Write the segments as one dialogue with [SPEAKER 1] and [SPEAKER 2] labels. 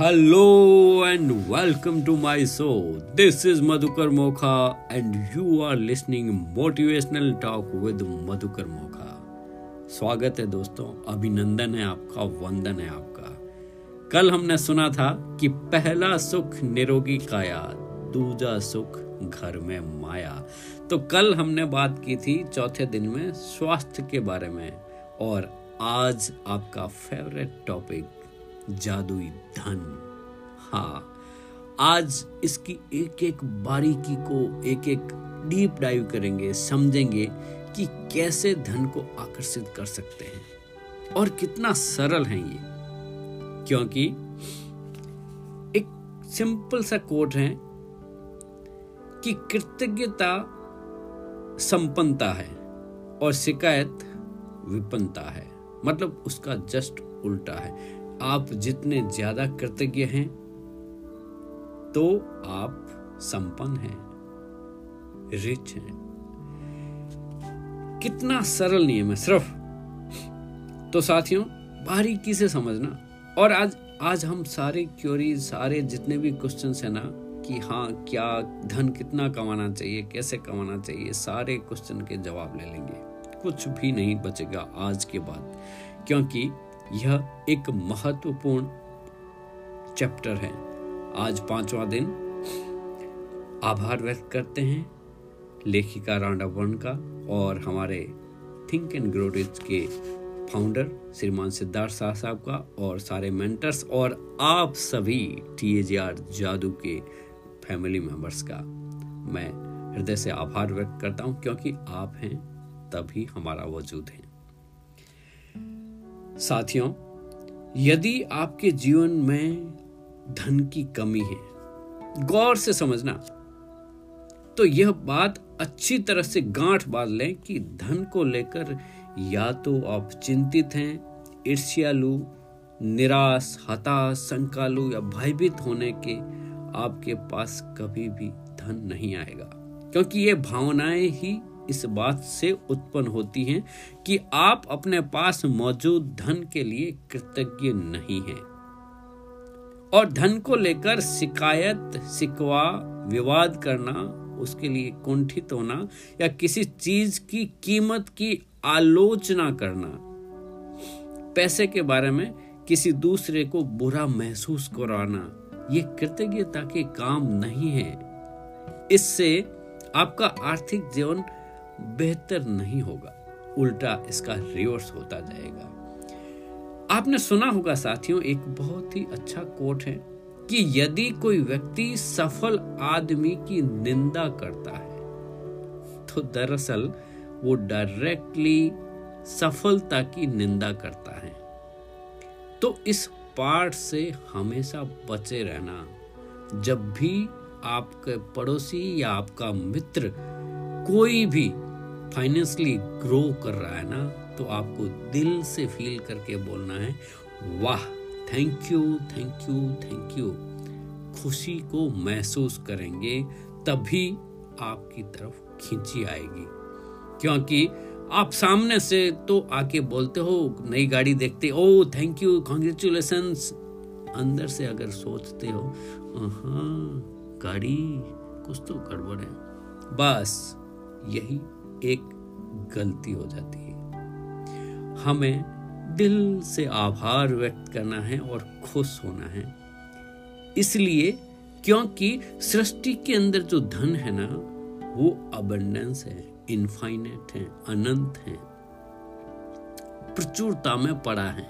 [SPEAKER 1] Hello and welcome to my show this is Madhukar Mokha and you are listening motivational talk with Madhukar Mokha स्वागत है दोस्तों, अभिनंदन है आपका, वंदन है आपका। कल हमने सुना था कि पहला सुख निरोगी काया, दूजा सुख घर में माया। तो कल हमने बात की थी चौथे दिन में स्वास्थ्य के बारे में और आज आपका फेवरेट टॉपिक जादुई धन। हाँ आज इसकी एक एक बारीकी को एक एक डीप डाइव करेंगे, समझेंगे कि कैसे धन को आकर्षित कर सकते हैं। और कितना सरल है ये, क्योंकि एक सिंपल सा कोट है कि कृतज्ञता संपन्नता है और शिकायत विपन्नता है। मतलब उसका जस्ट उल्टा है। आप जितने ज़्यादा कृतज्ञ हैं तो आप संपन्न हैं, रिच हैं। कितना सरल नियम है, सिर्फ़। तो साथियों, बारीकी से समझना। और आज आज हम सारे क्योरी सारे जितने भी क्वेश्चन है ना, कि हाँ क्या धन कितना कमाना चाहिए, कैसे कमाना चाहिए, सारे क्वेश्चन के जवाब ले लेंगे। कुछ भी नहीं बचेगा आज के बाद, क्योंकि यह एक महत्वपूर्ण चैप्टर है। आज पांचवा दिन। आभार व्यक्त करते हैं लेखिका रांडा वर्ण का और हमारे थिंक एंड ग्रोडिज के फाउंडर श्रीमान सिद्धार्थ शाह साहब का और सारे मेंटर्स और आप सभी टी जादू के फैमिली मेंबर्स का। मैं हृदय से आभार व्यक्त करता हूँ क्योंकि आप हैं, तभी हमारा वजूद है। साथियों, यदि आपके जीवन में धन की कमी है, गौर से समझना तो यह बात अच्छी तरह से गांठ बाँध लें कि धन को लेकर या तो आप चिंतित हैं, ईर्ष्यालु, निराश, हताश संकालु या भयभीत होने के आपके पास कभी भी धन नहीं आएगा, क्योंकि ये भावनाएँ ही इस बात से उत्पन्न होती हैं कि आप अपने पास मौजूद धन के लिए कृतज्ञ नहीं हैं। और धन को लेकर शिकायत शिकवा विवाद करना, उसके लिए कुंठित होना या किसी चीज़ की कीमत की आलोचना करना, पैसे के बारे में किसी दूसरे को बुरा महसूस कराना, ये कृतज्ञता के काम नहीं है। इससे आपका आर्थिक जीवन बेहतर नहीं होगा। उल्टा इसका रिवर्स होता जाएगा। आपने सुना होगा साथियों, एक बहुत ही अच्छा कोट है कि यदि कोई व्यक्ति सफल आदमी की निंदा करता है तो दरअसल वो डायरेक्टली सफलता की निंदा करता है। तो इस पार्ट से हमेशा बचे रहना, जब भी आपके पड़ोसी या आपका मित्र कोई भी फाइनेंशली ग्रो कर रहा है ना तो आपको दिल से फील करके बोलना है, वाह thank you thank you thank you खुशी को महसूस करेंगे, तभी आपकी तरफ़ खींची आएगी। क्योंकि आप सामने से तो आके बोलते हो, नई गाड़ी देखते ओ थैंक यू कॉन्ग्रेचुलेशन अंदर से अगर सोचते हो गाड़ी कुछ तो गड़बड़ है। बस यही एक गलती हो जाती है। हमें दिल से आभार व्यक्त करना है और खुश होना है। इसलिए क्योंकि सृष्टि के अंदर जो धन है ना, वो अबंडेंस है इनफाइनेट है, अनंत है। प्रचुरता में पड़ा है।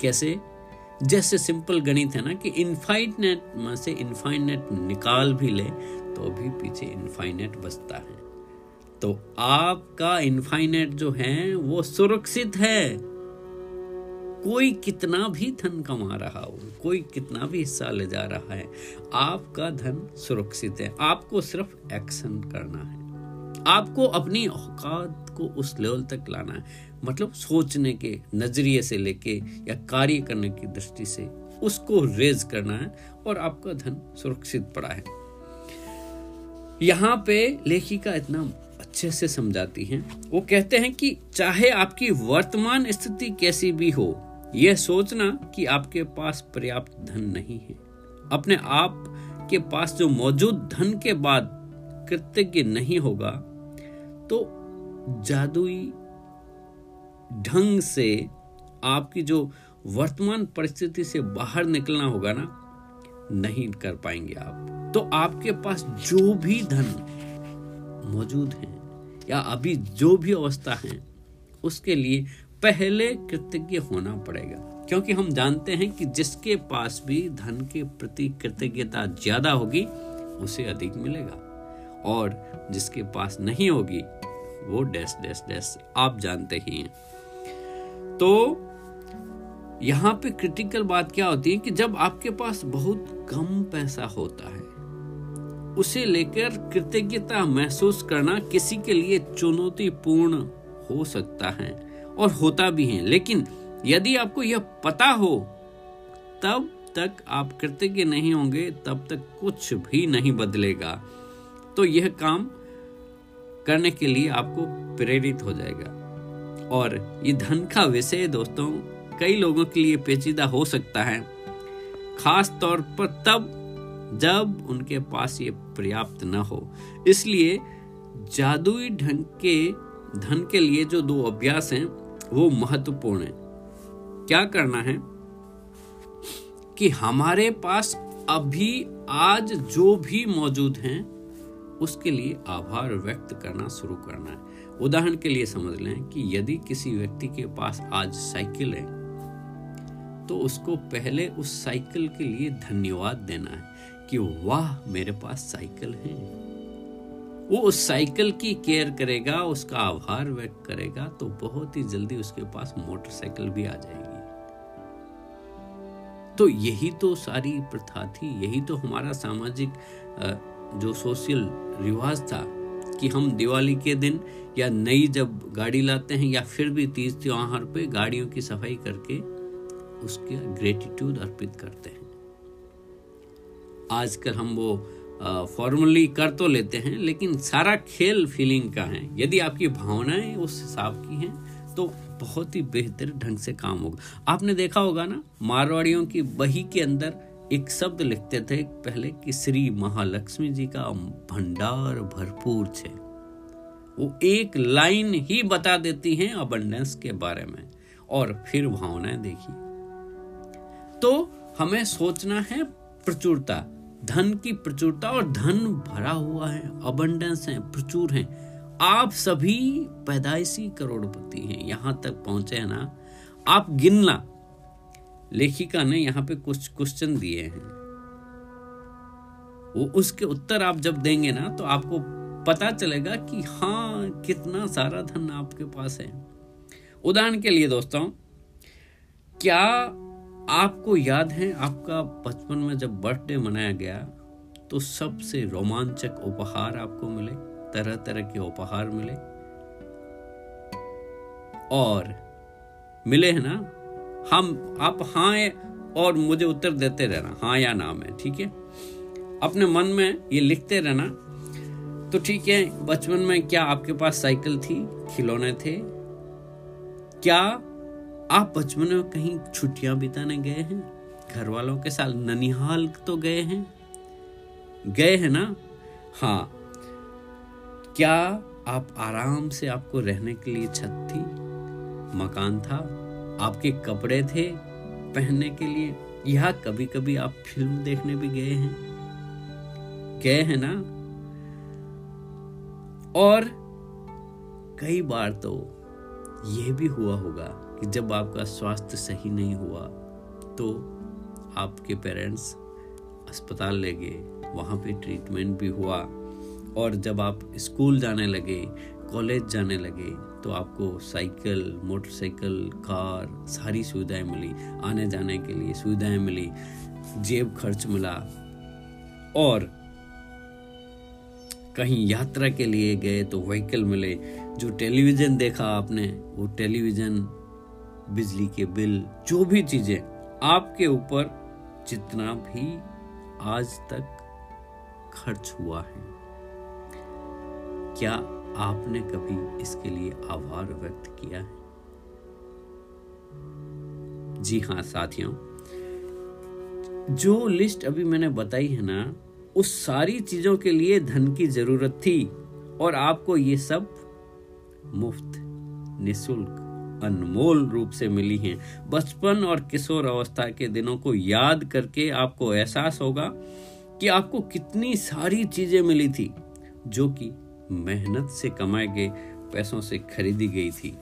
[SPEAKER 1] कैसे? जैसे सिंपल गणित है ना कि इनफाइनेट में से इनफाइनेट निकाल भी ले तो भी पीछे इनफाइनेट बचता है। तो आपका इनफाइनेट जो है, वो सुरक्षित है। कोई कितना भी धन कमा रहा हो, कोई कितना भी हिस्सा ले जा रहा है, आपका धन सुरक्षित है। आपको सिर्फ़ एक्शन करना है। आपको अपनी औकात को उस लेवल तक लाना है। मतलब सोचने के, नज़रिए से लेके या कार्य करने की दृष्टि से उसको रेज करना है और आपका धन सुरक्षित पड़ा है। यहाँ पे लेखिका इतना अच्छे से समझाती हैं। वो कहते हैं कि चाहे आपकी वर्तमान स्थिति कैसी भी हो, यह सोचना कि आपके पास पर्याप्त धन नहीं है। अपने आप के पास जो मौजूद धन के बाद कृतज्ञ नहीं होगा तो जादुई ढंग से आपकी जो वर्तमान परिस्थिति से बाहर निकलना होगा ना, नहीं कर पाएँगे आप। तो आपके पास जो भी धन मौजूद है या अभी जो भी अवस्था है, उसके लिए पहले कृतज्ञ होना पड़ेगा। क्योंकि हम जानते हैं कि जिसके पास भी धन के प्रति कृतज्ञता ज़्यादा होगी, उसे अधिक मिलेगा। और जिसके पास नहीं होगी, वो डैश डैश डैश, आप जानते ही हैं। तो यहाँ पे क्रिटिकल बात क्या होती है कि जब आपके पास बहुत कम पैसा होता है उसे लेकर कृतज्ञता महसूस करना किसी के लिए चुनौतीपूर्ण हो सकता है और होता भी है। लेकिन यदि आपको यह पता हो, तब तक आप कृतज्ञ नहीं होंगे, तब तक कुछ भी नहीं बदलेगा। तो यह काम करने के लिए आपको प्रेरित हो जाएगा। और ये धन का विषय दोस्तों, कई लोगों के लिए पेचीदा हो सकता है। खास तौर पर तब जब उनके पास ये पर्याप्त न हो। इसलिए जादुई ढंग के, धन के लिए जो दो अभ्यास हैं, वो महत्वपूर्ण है। क्या करना है? कि हमारे पास अभी आज जो भी मौजूद हैं, उसके लिए आभार व्यक्त करना शुरू करना है। उदाहरण के लिए समझ लें कि यदि किसी व्यक्ति के पास आज साइकिल है तो उसको पहले उस साइकिल के लिए धन्यवाद देना है। कि वाह, मेरे पास साइकिल है। वो उस साइकिल की केयर करेगा, उसका आभार व्यक्त करेगा तो बहुत ही जल्दी उसके पास मोटरसाइकिल भी आ जाएगी। तो यही तो सारी प्रथा थी, यही तो हमारा सामाजिक जो सोशल रिवाज था कि हम दिवाली के दिन या नई जब गाड़ी लाते हैं या फिर भी तीज त्योहार पे गाड़ियों की सफ़ाई करके उसके ग्रेटिट्यूड अर्पित करते हैं। आजकल हम वो फॉर्मली कर तो लेते हैं, लेकिन सारा खेल फीलिंग का है। यदि आपकी भावनाएँ उस हिसाब की हैं तो बहुत ही बेहतर ढंग से काम होगा। आपने देखा होगा ना, मारवाड़ियों की बही के अंदर एक शब्द लिखते थे पहले कि श्री महालक्ष्मी जी का भंडार भरपूर छे। वो एक लाइन ही बता देती हैं अबंडेंस के बारे में, और फिर भावनाएँ देखी। तो हमें सोचना है प्रचुरता। धन की प्रचुरता और धन भरा हुआ है अबंडेंस है, प्रचुर है। आप सभी पैदाइशी करोड़पति हैं, यहाँ तक पहुँचे हैं ना। आप गिनना लेखिका ने यहाँ पे कुछ क्वेश्चन दिए हैं। वो उसके उत्तर आप जब देंगे ना तो आपको पता चलेगा कि हाँ कितना सारा धन आपके पास है। उदाहरण के लिए दोस्तों, क्या आपको याद है, आपका बचपन में जब बर्थडे मनाया गया तो सबसे रोमांचक उपहार आपको मिले तरह तरह के उपहार मिले। और मिले हैं ना, हम, आप हाँ और मुझे उत्तर देते रहना हाँ या नाम है ठीक है? अपने मन में ये लिखते रहना तो ठीक है, बचपन में क्या आपके पास साइकिल थी, खिलौने थे? क्या आप बचपन में कहीं छुट्टियाँ बिताने गए हैं? घर वालों के साथ ननिहाल तो गए हैं? गए हैं ना? हाँ। क्या आप आराम से आपको रहने के लिए छत थी? मकान था? आपके कपड़े थे पहनने के लिए? या कभी कभी आप फ़िल्म देखने भी गए हैं? गए हैं ना? और कई बार तो यह भी हुआ होगा कि जब आपका स्वास्थ्य सही नहीं हुआ तो आपके पेरेंट्स अस्पताल ले गए, वहाँ पे ट्रीटमेंट भी हुआ। और जब आप स्कूल जाने लगे, कॉलेज जाने लगे तो आपको साइकिल, मोटरसाइकिल, कार, सारी सुविधाएँ मिली। आने जाने के लिए सुविधाएँ मिली, जेब खर्च मिला। और कहीं यात्रा के लिए गए तो व्हीकल मिले। जो टेलीविज़न देखा आपने, वो टेलीविज़न बिजली के बिल, जो भी चीज़ें आपके ऊपर जितना भी आज तक खर्च हुआ है। क्या आपने कभी इसके लिए आभार व्यक्त किया है? जी हाँ साथियों। जो लिस्ट अभी मैंने बताई है ना, उस सारी चीज़ों के लिए धन की ज़रूरत थी और आपको ये सब मुफ़्त, निशुल्क अनमोल रूप से मिली हैं। बचपन और किशोर अवस्था के दिनों को याद करके आपको एहसास होगा कि आपको कितनी सारी चीज़ें मिली थी, जो कि मेहनत से कमाए गए पैसों से खरीदी गई थी।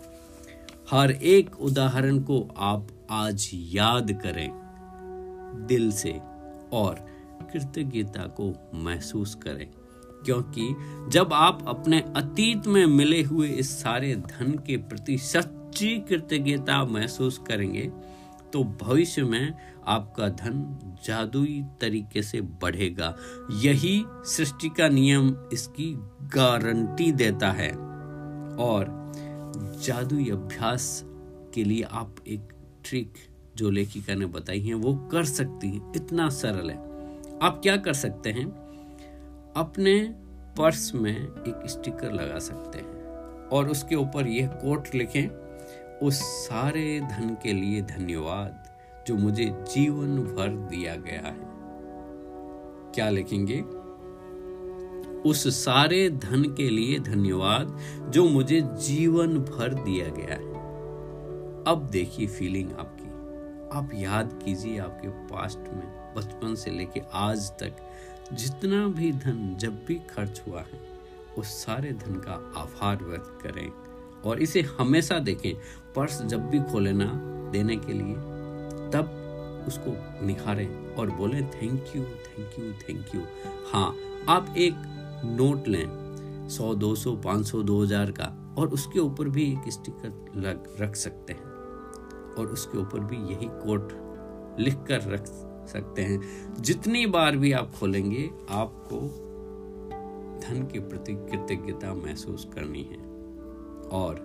[SPEAKER 1] हर एक उदाहरण को आप आज याद करें, दिल से और कृतज्ञता को महसूस करें। क्योंकि जब आप अपने अतीत में मिले हुए इस सारे धन के प्रति सच्ची कृतज्ञता महसूस करेंगे तो भविष्य में आपका धन जादुई तरीके से बढ़ेगा। यही सृष्टि का नियम इसकी गारंटी देता है। और जादुई अभ्यास के लिए आप एक ट्रिक जो लेखिका ने बताई है, वो कर सकती हैं। इतना सरल है। आप क्या कर सकते हैं? अपने पर्स में एक स्टिकर लगा सकते हैं और उसके ऊपर यह कोट लिखें उस सारे धन के लिए धन्यवाद जो मुझे जीवन भर दिया गया है। क्या लिखेंगे? उस सारे धन के लिए धन्यवाद जो मुझे जीवन भर दिया गया है। अब देखिए फीलिंग आपकी। आप याद कीजिए आपके पास्ट में, बचपन से लेके आज तक जितना भी धन जब भी खर्च हुआ है, उस सारे धन का आभार व्यक्त करें। और इसे हमेशा देखें। पर्स जब भी खोले ना देने के लिए, तब उसको निखारें और बोले thank you thank you thank you हाँ आप एक नोट लें, सौ, दो सौ, पाँच सौ, दो हज़ार का और उसके ऊपर भी एक स्टिकर लग, रख सकते हैं। और उसके ऊपर भी यही कोट लिख कर रख सकते हैं। जितनी बार भी आप खोलेंगे, आपको धन के प्रति कृतज्ञता महसूस करनी है। और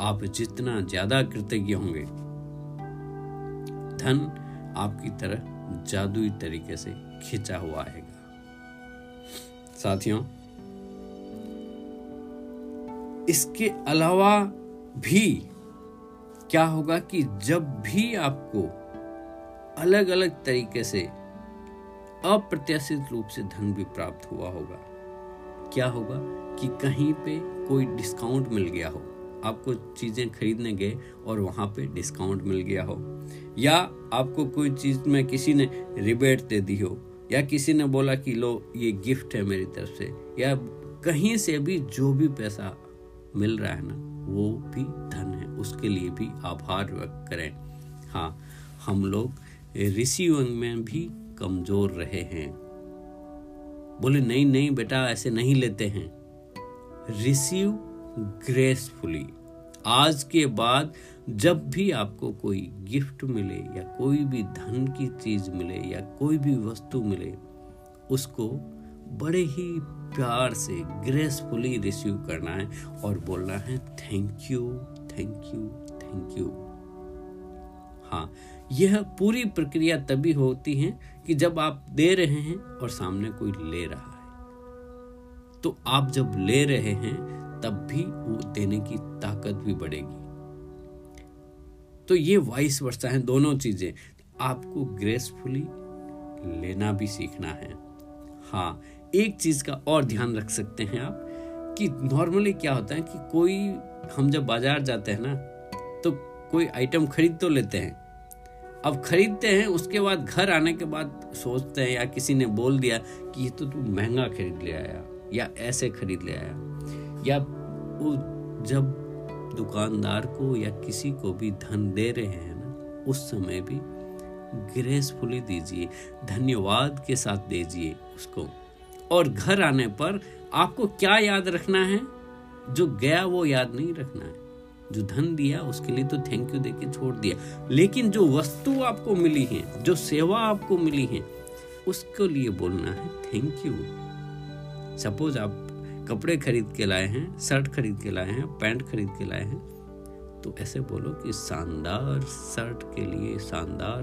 [SPEAKER 1] आप जितना ज़्यादा कृतज्ञ होंगे, धन आपकी तरह जादुई तरीके से खिंचा हुआ आएगा। साथियों, इसके अलावा भी क्या होगा कि जब भी आपको अलग अलग तरीके से अप्रत्याशित रूप से धन भी प्राप्त हुआ होगा, क्या होगा? कि कहीं पे कोई डिस्काउंट मिल गया हो। आपको चीज़ें खरीदने गए और वहाँ पे डिस्काउंट मिल गया हो। या आपको कोई चीज़ में किसी ने रिबेट दे दी हो, या किसी ने बोला कि, लो, ये गिफ्ट है मेरी तरफ़ से। या कहीं से भी जो भी पैसा मिल रहा है ना, वो भी धन है। उसके लिए भी आभार व्यक्त करें। हाँ हम लोग रिसीविंग में भी कमज़ोर रहे हैं। बोले, नहीं नहीं बेटा, ऐसे नहीं लेते हैं। Receive gracefully. आज के बाद जब भी आपको कोई गिफ्ट मिले या कोई भी धन की चीज़ मिले या कोई भी वस्तु मिले, उसको बड़े ही प्यार से, ग्रेसफुली रिसीव करना है और बोलना है thank you thank you thank you हाँ यह पूरी प्रक्रिया तभी होती है कि जब आप दे रहे हैं और सामने कोई ले रहा है। तो आप जब ले रहे हैं, तब भी वो देने की ताकत भी बढ़ेगी। तो ये वाइस वर्षा है दोनों चीज़ें। आपको ग्रेसफुली लेना भी सीखना है। हाँ एक चीज़ का और ध्यान रख सकते हैं आप कि नॉर्मली क्या होता है कि कोई, हम जब बाज़ार जाते हैं ना तो कोई आइटम खरीद तो लेते हैं। अब खरीदते हैं, उसके बाद घर आने के बाद सोचते हैं या किसी ने बोल दिया कि ये तो तू महँगा खरीद ले आया। या ऐसे खरीद ले आया। या वो जब दुकानदार को या किसी को भी धन दे रहे हैं ना, उस समय भी ग्रेसफुली दीजिए, धन्यवाद के साथ दीजिए उसको। और घर आने पर आपको क्या याद रखना है? जो गया वो याद नहीं रखना है। जो धन दिया उसके लिए तो थैंक यू देके छोड़ दिया। लेकिन जो वस्तु आपको मिली है, जो सेवा आपको मिली है, उसके लिए बोलना है थैंक यू सपोज़ आप कपड़े खरीद के लाए हैं, शर्ट खरीद के लाए हैं, पैंट खरीद के लाए हैं तो ऐसे बोलो कि शानदार शर्ट के लिए, शानदार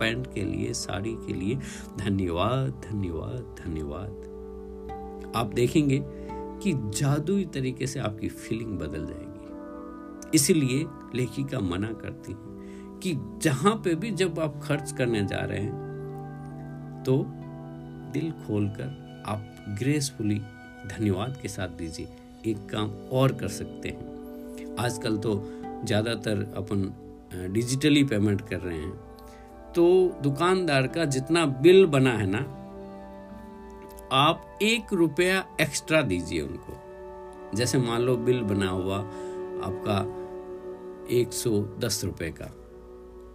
[SPEAKER 1] पैंट के लिए, साड़ी के लिए धन्यवाद धन्यवाद धन्यवाद। आप देखेंगे कि जादुई तरीके से आपकी फीलिंग बदल जाएगी। इसलिए लेखिका मना करती है कि जहाँ पे भी जब आप खर्च करने जा रहे हैं तो दिल खोलकर आप ग्रेसफुली धन्यवाद के साथ दीजिए। एक काम और कर सकते हैं। आजकल तो ज़्यादातर अपन डिजिटली पेमेंट कर रहे हैं। तो दुकानदार का जितना बिल बना है ना, आप एक रुपया एक्स्ट्रा दीजिए उनको। जैसे मान लो बिल बना हुआ आपका एक सौ दस रुपये का,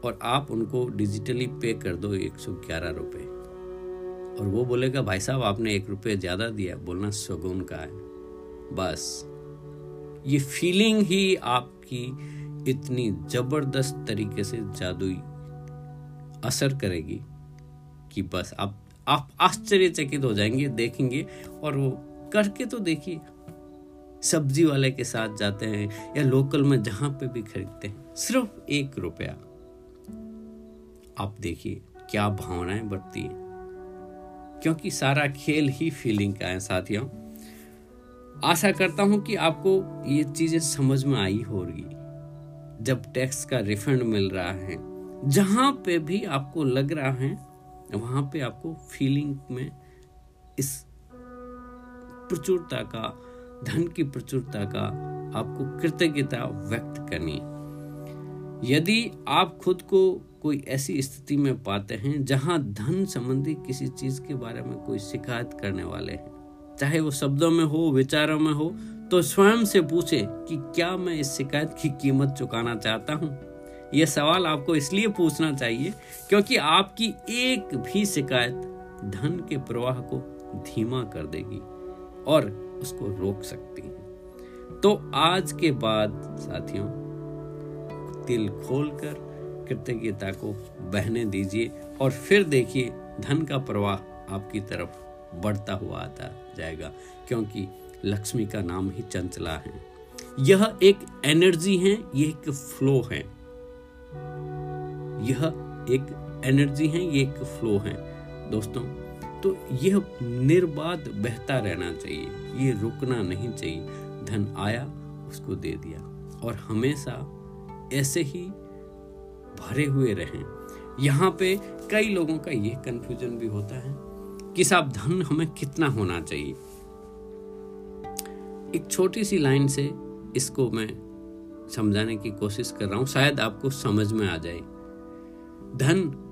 [SPEAKER 1] और आप उनको डिजिटली पे कर दो एक सौ ग्यारह रुपये और वो बोलेगा, भाई साहब, आपने एक रुपये ज़्यादा दिया, बोलना सगुन का है। बस। ये फीलिंग ही आपकी इतनी ज़बरदस्त तरीके से जादुई असर करेगी कि बस आप आप आश्चर्यचकित हो जाएँगे, देखेंगे और वो करके तो देखिए। सब्ज़ी वाले के साथ जाते हैं या लोकल में जहाँ पे भी खरीदते हैं, सिर्फ़ एक रुपया। आप देखिए, क्या भावनाएँ बढ़ती हैं। क्योंकि सारा खेल ही फीलिंग का है साथियों। आशा करता हूँ कि आपको ये चीज़ें समझ में आई होगी, जब टैक्स का रिफंड मिल रहा है। जहाँ पे भी आपको लग रहा है, वहाँ पे आपको फीलिंग में इस प्रचुरता का, धन की प्रचुरता का आपको कृतज्ञता व्यक्त करनी यदि आप खुद को कोई ऐसी स्थिति में पाते हैं जहाँ धन संबंधी किसी चीज़ के बारे में कोई शिकायत करने वाले हैं। चाहे वो शब्दों में हो, विचारों में हो तो स्वयं से पूछे कि क्या मैं इस शिकायत की कीमत चुकाना चाहता हूँ? यह सवाल आपको इसलिए पूछना चाहिए क्योंकि आपकी एक भी शिकायत धन के प्रवाह को धीमा कर देगी और उसको रोक सकती है। तो आज के बाद साथियों दिल खोलकर कृतज्ञता को बहने दीजिए और फिर देखिए, धन का प्रवाह आपकी तरफ़ बढ़ता हुआ आता जाएगा, क्योंकि लक्ष्मी का नाम ही चंचला है। यह एक एनर्जी है, यह एक फ्लो है। यह एक एनर्जी है ये एक फ्लो है। दोस्तों तो यह निर्बाध बहता रहना चाहिए ये रुकना नहीं चाहिए। धन आया, उसको दे दिया। और हमेशा ऐसे ही भरे हुए रहें। यहाँ पे कई लोगों का यह कंफ्यूजन भी होता है कि साहब धन हमें कितना होना चाहिए। एक छोटी सी लाइन से इसको मैं समझाने की कोशिश कर रहा हूँ, शायद आपको समझ में आ जाए। धन,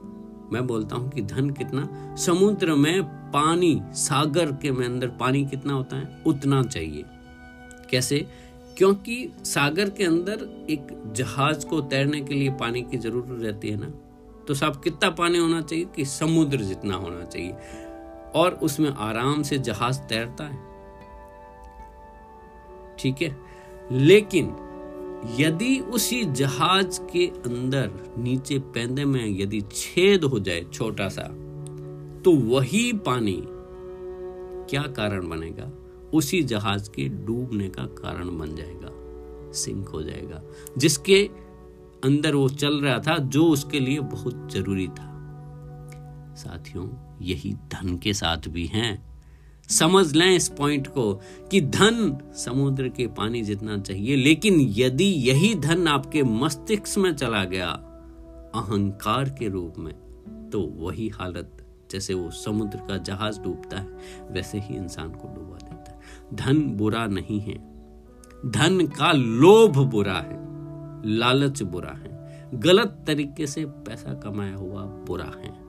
[SPEAKER 1] मैं बोलता हूँ कि धन कितना? समुद्र में पानी, सागर के में अंदर पानी कितना होता है? उतना चाहिए। कैसे? क्योंकि सागर के अंदर एक जहाज़ को तैरने के लिए पानी की ज़रूरत रहती है ना तो साहब कितना पानी होना चाहिए कि समुद्र जितना होना चाहिए? और उसमें आराम से जहाज़ तैरता है। ठीक है? लेकिन यदि उसी जहाज़ के अंदर नीचे पैदे में यदि छेद हो जाए छोटा सा तो वही पानी क्या कारण बनेगा? उसी जहाज़ के डूबने का कारण बन जाएगा सिंक हो जाएगा। जिसके अंदर वो चल रहा था, जो उसके लिए बहुत ज़रूरी था। साथियों, यही धन के साथ भी हैं। समझ लें इस पॉइंट को कि धन समुद्र के पानी जितना चाहिए, लेकिन यदि यही धन आपके मस्तिष्क में चला गया, अहंकार के रूप में तो वही हालत जैसे वो समुद्र का जहाज़ डूबता है, वैसे ही इंसान को डूबा धन बुरा नहीं है। धन का लोभ बुरा है, लालच बुरा है, गलत तरीके से पैसा कमाया हुआ बुरा है।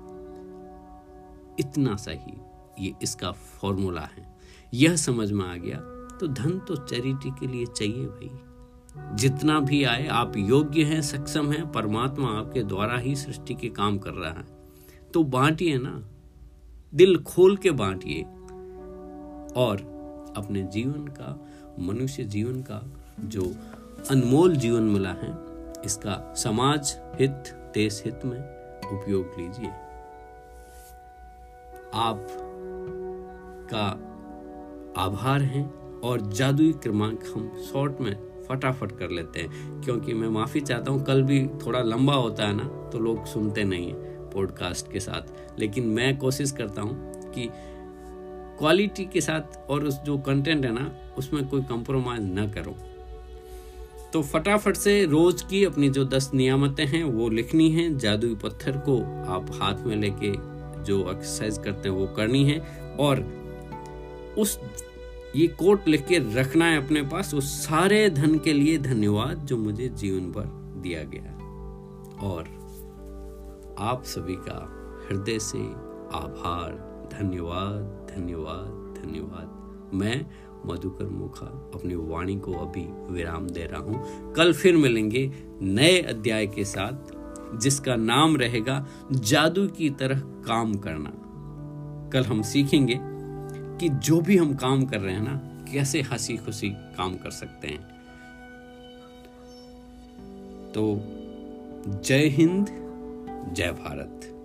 [SPEAKER 1] इतना सही ये इसका फॉर्मूला है। यह समझ में आ गया तो धन तो चैरिटी के लिए चाहिए भाई। जितना भी आए, आप योग्य हैं, सक्षम हैं, परमात्मा आपके द्वारा ही सृष्टि के काम कर रहा है। तो बांटिए ना, दिल खोल के बांटिए। और अपने जीवन का, मनुष्य जीवन का जो अनमोल जीवन मिला है, इसका समाज हित, देश हित में उपयोग लीजिए। आप का आभार हैं और जादुई क्रमांक हम शॉर्ट में फटाफट कर लेते हैं, क्योंकि मैं माफ़ी चाहता हूँ, कल भी थोड़ा लंबा होता है ना तो लोग सुनते नहीं है पॉडकास्ट के साथ। लेकिन मैं कोशिश करता हूँ कि क्वालिटी के साथ और उस जो कंटेंट है ना, उसमें कोई कंप्रोमाइज़ ना करो। तो फटाफट से रोज की अपनी जो दस नियामतें हैं, वो लिखनी है। जादुई पत्थर को आप हाथ में लेके जो एक्सरसाइज करते हैं, वो करनी है। और उस, ये कोट लिख के रखना है अपने पास, उस सारे धन के लिए धन्यवाद जो मुझे जीवन भर दिया गया। और आप सभी का हृदय से आभार, धन्यवाद। धन्यवाद धन्यवाद। मैं मधुकर मुखा अपनी वाणी को अभी विराम दे रहा हूँ। कल फिर मिलेंगे नए अध्याय के साथ, जिसका नाम रहेगा जादू की तरह काम करना। कल हम सीखेंगे कि जो भी हम काम कर रहे हैं ना, कैसे हँसी खुशी काम कर सकते हैं। तो जय हिंद, जय भारत।